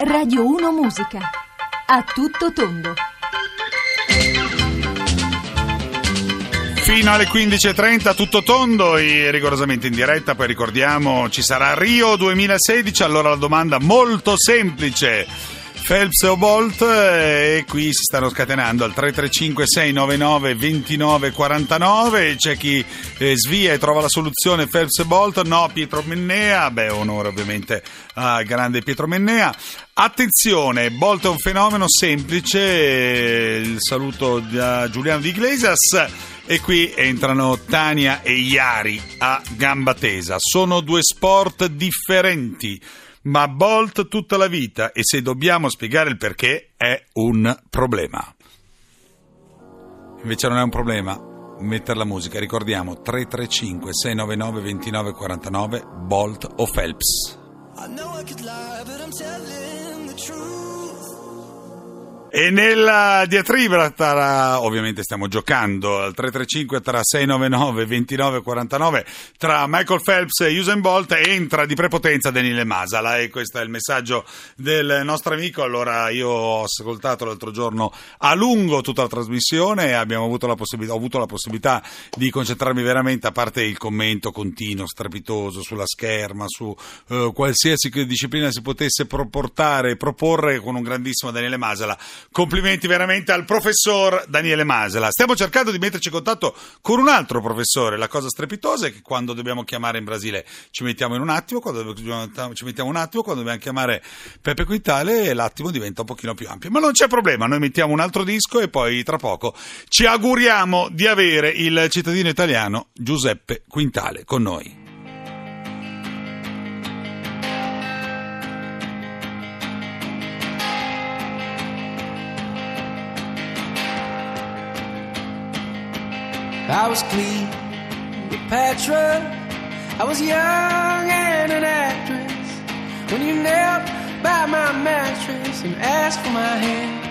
Radio 1 Musica. A tutto tondo. Fino alle 15.30 tutto tondo e rigorosamente in diretta, poi ricordiamo ci sarà Rio 2016, allora la domanda molto semplice. Phelps o Bolt e qui si stanno scatenando al 335 699 2949 c'è chi eh, svia e trova la soluzione Phelps e Bolt no Pietro Mennea. Beh onore ovviamente al grande Pietro Mennea. Attenzione Bolt è un fenomeno semplice il saluto da Giuliano Di Iglesias. E qui entrano Tania e Iari a gamba tesa. Sono due sport differenti ma Bolt tutta la vita e se dobbiamo spiegare il perché è un problema. Invece non è un problema mettere la musica, ricordiamo 335 699 2949 Bolt o Phelps. I know I could lie, but I'm telling the truth. E nella diatriba tra, ovviamente stiamo giocando al 335 tra 699 2949 tra Michael Phelps e Usain Bolt entra di prepotenza Daniele Masala. E questo è il messaggio del nostro amico. Allora io ho ascoltato l'altro giorno a lungo tutta la trasmissione e abbiamo avuto la possibilità, ho avuto la possibilità di concentrarmi veramente a parte il commento continuo, strepitoso sulla scherma su eh, qualsiasi disciplina si potesse proportare proporre con un grandissimo Daniele Masala Complimenti veramente al professor Daniele Masela. Stiamo cercando di metterci in contatto con un altro professore. La cosa strepitosa è che quando dobbiamo chiamare in Brasile ci mettiamo in un attimo, quando ci mettiamo un attimo, quando dobbiamo chiamare Peppe Quintale l'attimo diventa un pochino più ampio. Ma non c'è problema, noi mettiamo un altro disco e poi tra poco ci auguriamo di avere il cittadino italiano Giuseppe Quintale con noi. I was clean Petra. I was young and an actress. When you knelt by my mattress and asked for my hand.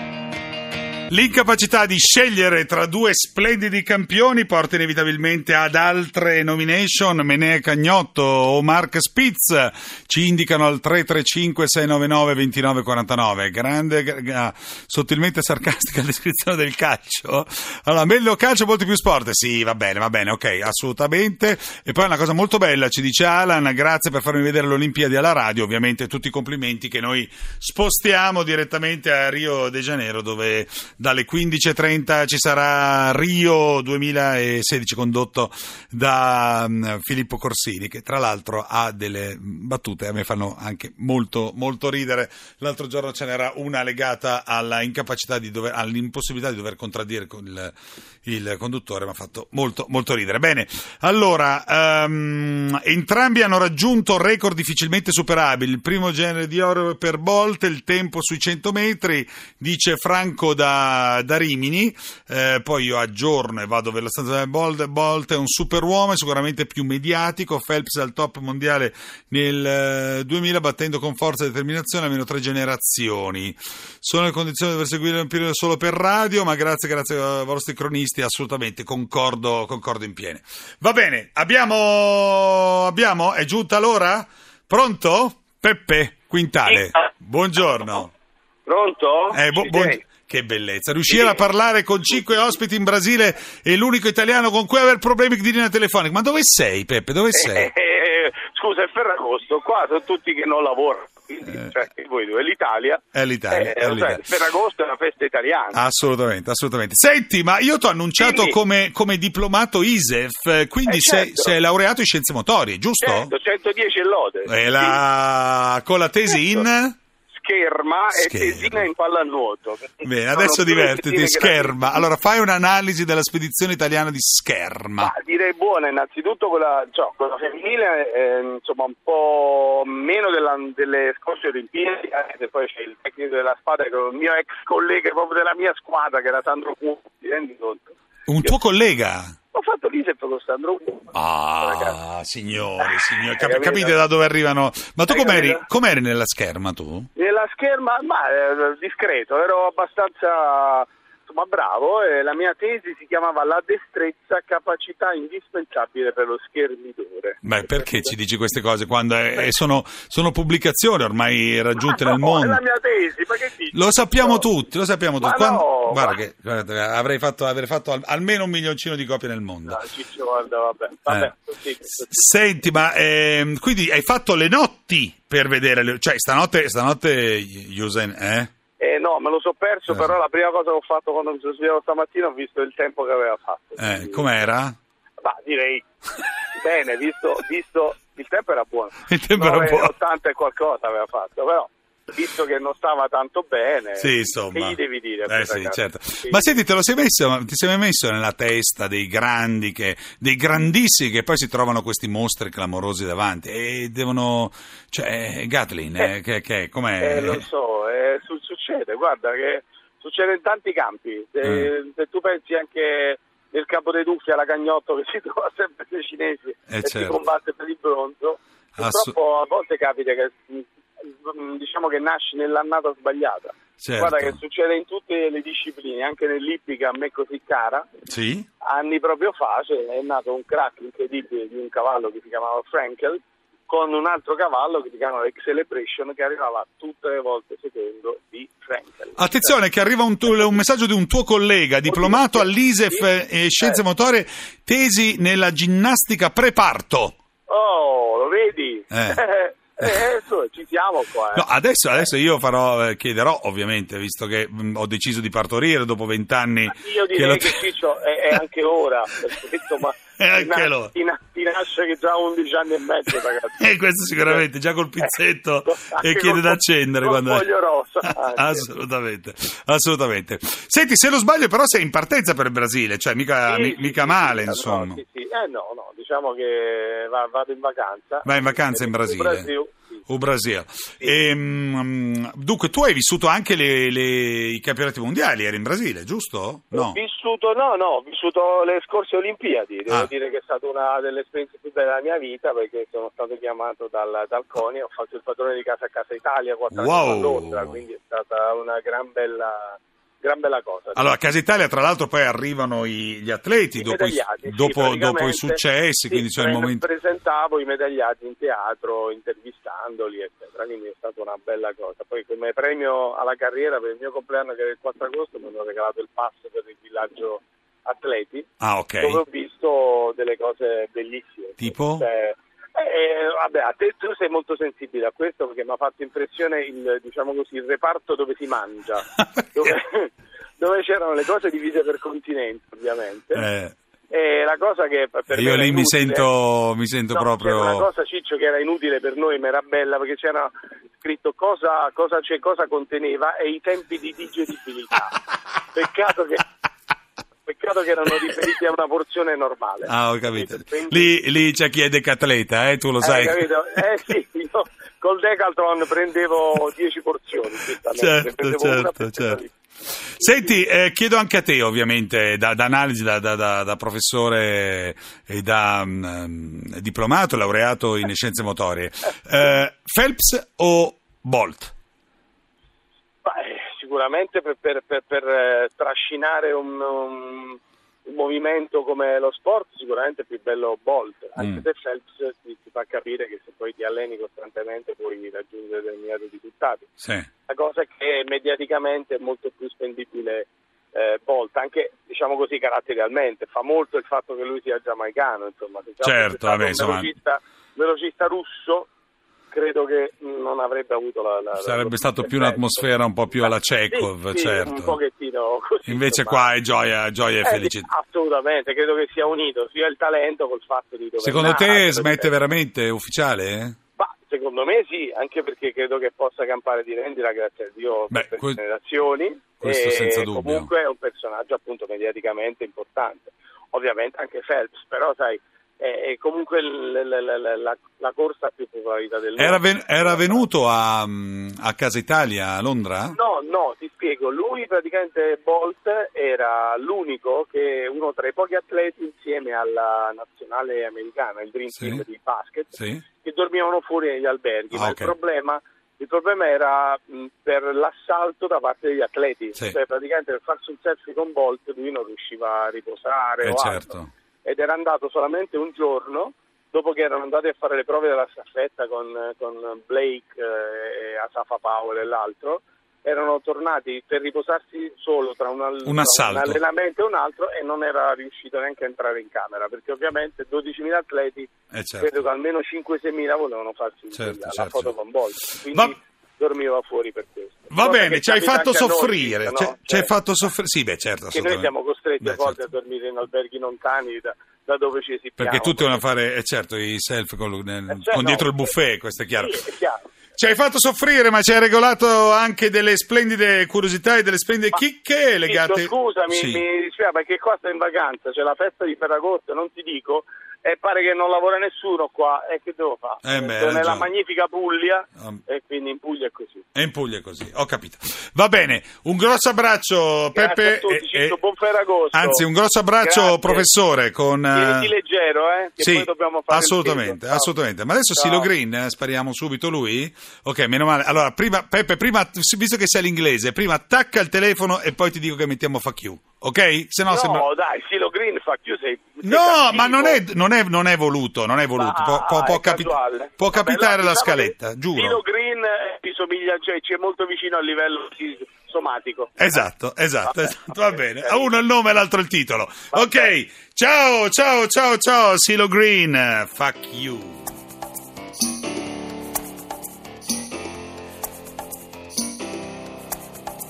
L'incapacità di scegliere tra due splendidi campioni porta inevitabilmente ad altre nomination. Menea Cagnotto o Mark Spitz ci indicano al 335-699-2949. Grande, uh, sottilmente sarcastica descrizione del calcio. Allora, meglio calcio, molti più sport. Sì, va bene, va bene, ok, assolutamente. E poi una cosa molto bella, ci dice Alan, grazie per farmi vedere le Olimpiadi alla radio. Ovviamente tutti i complimenti che noi spostiamo direttamente a Rio de Janeiro, dove dalle 15.30 ci sarà Rio 2016 condotto da um, Filippo Corsini che tra l'altro ha delle battute a me fanno anche molto, molto ridere. L'altro giorno ce n'era una legata alla incapacità di dover, all'impossibilità di dover contraddire il, il conduttore mi ha fatto molto, molto ridere. Bene allora um, entrambi hanno raggiunto record difficilmente superabili. Il primo genere di oro per Bolt il tempo sui 100 metri dice Franco da da, Rimini, eh, poi io aggiorno e vado per la stanza del Bolt, Bolt è un superuomo, sicuramente più mediatico, Phelps al top mondiale nel 2000 eh, battendo con forza e determinazione almeno tre generazioni. Sono in condizione di dover seguire un periodo solo per radio, ma grazie, grazie ai vostri cronisti, assolutamente concordo, concordo in pieno. Va bene, abbiamo, abbiamo, è giunta l'ora? Pronto? Peppe Quintale, buongiorno. Pronto? Eh, bu- buon- che bellezza, riuscire a parlare con cinque ospiti in Brasile e l'unico italiano con cui avere problemi di linea telefonica. Ma dove sei, Peppe? Dove sei? Eh, eh, scusa, è Ferragosto, qua sono tutti che non lavorano. Eh. Cioè, voi due, l'Italia. È l'Italia. Eh, è l'Italia. Ferragosto è una festa italiana. Assolutamente, assolutamente. Senti, ma io ti ho annunciato come, come, diplomato ISEF, quindi certo. sei, sei, laureato in scienze motorie, giusto? Certo, 110 lode. E la... con la tesi certo. in scherma, scherma. e tesina in pallanuoto. Bene, adesso divertiti, scherma. Allora fai un'analisi della spedizione italiana di scherma. Ma direi buona, innanzitutto quella, cioè, quella femminile, eh, insomma un po' meno della, delle scorse Olimpiadi, anche poi c'è il tecnico della squadra, che è un mio ex collega proprio della mia squadra, che era Sandro Cucci, rendi conto? Un tuo collega? Ho fatto l'ISEP con Sandro Ah, signori, signori, Cap- capite da dove arrivano? Ma tu com'eri, com'eri nella scherma tu? Nella scherma, ma eh, discreto, ero abbastanza insomma bravo, e la mia tesi si chiamava La destrezza, capacità indispensabile per lo schermidore. Beh, perché ci dici queste cose quando è- sono, sono pubblicazioni ormai raggiunte nel No, mondo? È la mia tesi, ma che dici? Lo sappiamo No. tutti, lo sappiamo tutti. Ma Quando- no, guarda ma- che guarda, avrei fatto, avrei fatto al- almeno un milioncino di copie nel mondo. No, Ciccio, guarda, vabbè, vabbè, Eh. così, così. Senti, ma ehm, quindi hai fatto le notti per vedere, le- cioè stanotte, stanotte Yusen, eh? Eh, no, me lo so perso, Eh. però la prima cosa che ho fatto quando mi sono svegliato stamattina ho visto il tempo che aveva fatto. Eh, Quindi- com'era? Ma direi bene, visto, visto il tempo era buono. Il tempo era buono. 80 e qualcosa aveva fatto, però visto che non stava tanto bene, Sì, insomma. che gli devi dire? Eh sì, certo. Sì. Ma senti, te lo sei messo, ti sei mai messo nella testa dei grandi, che, dei grandissimi che poi si trovano questi mostri clamorosi davanti e devono, cioè, Gatlin, eh, che, che, com'è? Eh, lo so, eh, guarda che succede in tanti campi. Se, Mm. se tu pensi anche nel capo dei Duffi alla Cagnotto che si trova sempre nei cinesi Eh, e si certo. combatte per il bronzo, Assu- purtroppo a volte capita che mm, diciamo che nasci nell'annata sbagliata. Certo. Guarda che succede in tutte le discipline, anche nell'ippica a me così cara. Sì? Anni proprio fa cioè, è nato un crack incredibile di un cavallo che si chiamava Frankel con un altro cavallo che si chiamava Celebration che arrivava tutte le volte secondo di Frankel. Attenzione che arriva un, tuo- un messaggio di un tuo collega, diplomato all'ISEF sì. e Scienze Eh. Motorie, tesi nella ginnastica preparto. Oh, lo vedi? Eh. Eh, adesso ci siamo qua. eh. No, adesso, adesso io farò, eh, chiederò ovviamente, visto che mh, ho deciso di partorire dopo vent'anni. Io che direi lo- che Ciccio è, è anche ora, insomma È anche ti, na- l'ora. ti, ti nasce che già ha 11 anni e mezzo ragazzi. Eh, questo sicuramente, già col pizzetto Eh, e anche chiede da accendere. quando... foglio rosa, anche. assolutamente, assolutamente. Senti, se non sbaglio però sei in partenza per il Brasile, cioè mica, Sì, mi- sì, mica sì, male insomma. No, sì, sì. Eh no, no, diciamo che va- vado in vacanza. Vai in vacanza in Brasile. Brasile, O Brasile. Ehm, dunque, tu hai vissuto anche le- le- i campionati mondiali, eri in Brasile, giusto? Ho No. vissuto, no, no, ho vissuto le scorse Olimpiadi, devo Ah. dire che è stata una delle esperienze più belle della mia vita perché sono stato chiamato dal, dal CONI, ho fatto il padrone di casa a Casa Italia quattro anni Wow. fa a Londra, quindi è stata una gran bella, gran bella cosa. Allora, a Casa Italia, tra l'altro, poi arrivano i- gli atleti I dopo, i, medagliati, sì, dopo- dopo i successi, Sì, quindi sono il momento. presentavo i medagliati in teatro, intervistandoli, eccetera, quindi è stata una bella cosa. Poi come premio alla carriera per il mio compleanno che era il 4 agosto mi hanno regalato il pass per il villaggio atleti, Ah, ok. dove ho visto delle cose bellissime. Tipo? Cioè, eh, vabbè, a te tu sei molto sensibile a questo perché mi ha fatto impressione il, diciamo così, il reparto dove si mangia, dove, dove c'erano le cose divise per continenti, ovviamente. Eh, E la cosa che per io lì mi sento, mi sento No, proprio. una cosa Ciccio che era inutile per noi ma era bella perché c'era scritto cosa, cosa, c'è, cosa conteneva e i tempi di digeribilità peccato che peccato che erano riferiti a una porzione normale Ah, ho capito. Quindi- Lì, lì c'è chi è decatleta, eh, tu lo eh, sai. capito? Eh sì, io col Decathlon prendevo 10 porzioni. Certo, Prendevo certo, certo. Senti, eh, chiedo anche a te, ovviamente, da, da analisi, da, da- da- professore e da mm, diplomato, laureato in scienze motorie. Eh, Phelps o Bolt? Sicuramente per, per- per- per, eh, trascinare un, un- movimento come lo sport sicuramente è più bello Bolt, anche Mm. se Phelps ti, ti fa capire che se poi ti alleni costantemente puoi raggiungere determinati risultati. Sì. La cosa è che mediaticamente è molto più spendibile eh, Bolt, anche diciamo così caratterialmente, fa molto il fatto che lui sia giamaicano, insomma, fosse Certo, vabbè, un insomma. velocista, velocista russo credo che non avrebbe avuto la... la- Sarebbe stato più un'atmosfera un po' più alla Sì, Chekhov, sì, certo. un pochettino così. Invece insomma. qua è gioia, gioia e Eh, felicità. assolutamente, credo che sia unito sia il talento col fatto di dove Secondo te smette veramente ufficiale? eh? Secondo me sì, anche perché credo che possa campare di rendita grazie a Dio Beh, per que- generazioni. questo senza dubbio. Comunque è un personaggio appunto mediaticamente importante. Ovviamente anche Phelps, però sai, è, è comunque l- l- l- l- la, la corsa più popolarità del mondo. Era, ven- era venuto a, a Casa Italia a Londra? No, no, ti spiego. Lui praticamente Bolt era l'unico che uno tra i pochi atleti insieme alla nazionale americana, il Dream Sì. Team di basket, Sì. che dormivano fuori negli alberghi. Ah, ma ok. il problema Il problema era mh, per l'assalto da parte degli atleti, Sì. cioè praticamente per farsi un selfie con Bolt lui non riusciva a riposare Eh, certo. altro. Ed era andato solamente un giorno dopo che erano andati a fare le prove della staffetta con, con Blake eh, e Asafa Powell e l'altro erano tornati per riposarsi solo tra un, Un tra un allenamento e un altro e non era riuscito neanche a entrare in camera perché ovviamente 12.000 atleti Eh, certo. credo che almeno 5-6.000 volevano farsi Certo, la certo, foto con Bolt. Quindi Va- dormiva fuori per questo Va Cosa bene, che ci hai fatto a noi, soffrire. no? ci- Cioè, Ci hai fatto soffrire. Sì, beh, certo. che noi siamo costretti Beh, a volte certo. a dormire in alberghi lontani da, da dove ci esibiamo Perché tutti devono fare, eh, certo, i selfie con, Eh, cioè, con no, dietro il buffet, questo è chiaro. Sì, è chiaro. Ci hai fatto soffrire, ma ci hai regolato anche delle splendide curiosità e delle splendide Ma- chicche legate. Tito, scusa, mi, Sì. mi dispiace perché qua sto in vacanza, c'è la festa di Ferragosto, non ti dico, e pare che non lavora nessuno qua, e che devo fare? Eh beh, nella magnifica Puglia, Ah. e quindi in Puglia è così. E in Puglia è così, ho capito. Va bene, un grosso abbraccio Peppe. a tutti, e- buon Ferragosto. Anzi, un grosso abbraccio Grazie. professore con... eh, Tieniti leggero, eh, che sì, assolutamente, assolutamente. Ma adesso Ciao. Silo Green, eh, spariamo subito lui? Ok, meno male. Allora, prima, Peppe, prima, visto che sei l'inglese, prima attacca il telefono e poi ti dico che mettiamo fuck you. Ok? Se no, No, sembra... dai, Silo Green fa chiuso. No, ma non è, non, è, non è voluto, non è voluto. Può, può- Ah, può è capi- può Vabbè, capitare no, la diciamo scaletta, che giuro. Silo Green eh, ti somiglia, cioè ci è molto vicino al livello somatico. Esatto, esatto, Vabbè, esatto, va vabbè, bene. carino. Uno il nome l'altro il titolo. Ok, ciao, ciao, ciao, ciao, Silo Green, eh, fuck you.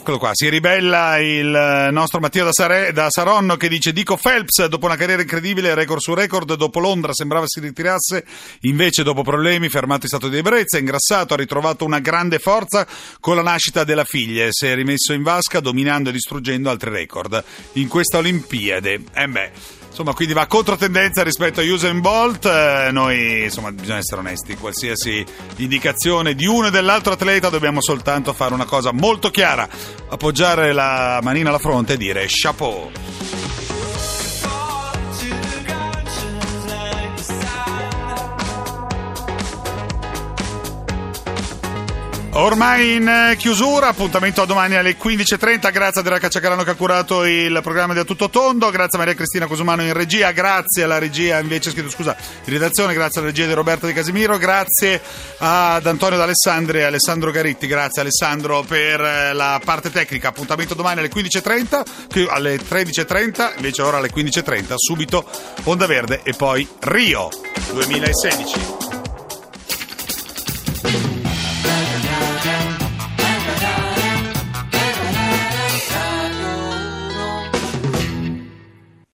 Eccolo qua, si ribella il eh, nostro Matteo da, Sare- da Saronno che dice Dico Phelps dopo una carriera incredibile, record su record, dopo Londra sembrava si ritirasse, invece dopo problemi fermato in stato di ebbrezza, ingrassato, ha ritrovato una grande forza con la nascita della figlia si è rimesso in vasca dominando e distruggendo altri record in questa Olimpiade. Eh beh, Insomma, quindi va controtendenza rispetto a Usain Bolt. Eh, noi, insomma, bisogna essere onesti. Qualsiasi indicazione di uno e dell'altro atleta dobbiamo soltanto fare una cosa molto chiara: appoggiare la manina alla fronte e dire chapeau. Ormai in eh, chiusura, appuntamento a domani alle 15.30, grazie a Andrea Cacciacarano che ha curato il programma di A Tutto Tondo, grazie a Maria Cristina Cosumano in regia, grazie alla regia invece scusa di redazione, grazie alla regia di Roberto Di Casimiro, grazie ad Antonio D'Alessandri e Alessandro Garitti, grazie Alessandro per eh, la parte tecnica, appuntamento domani alle 15.30, qui alle 13.30, invece ora alle 15.30, subito Onda Verde e poi Rio 2016.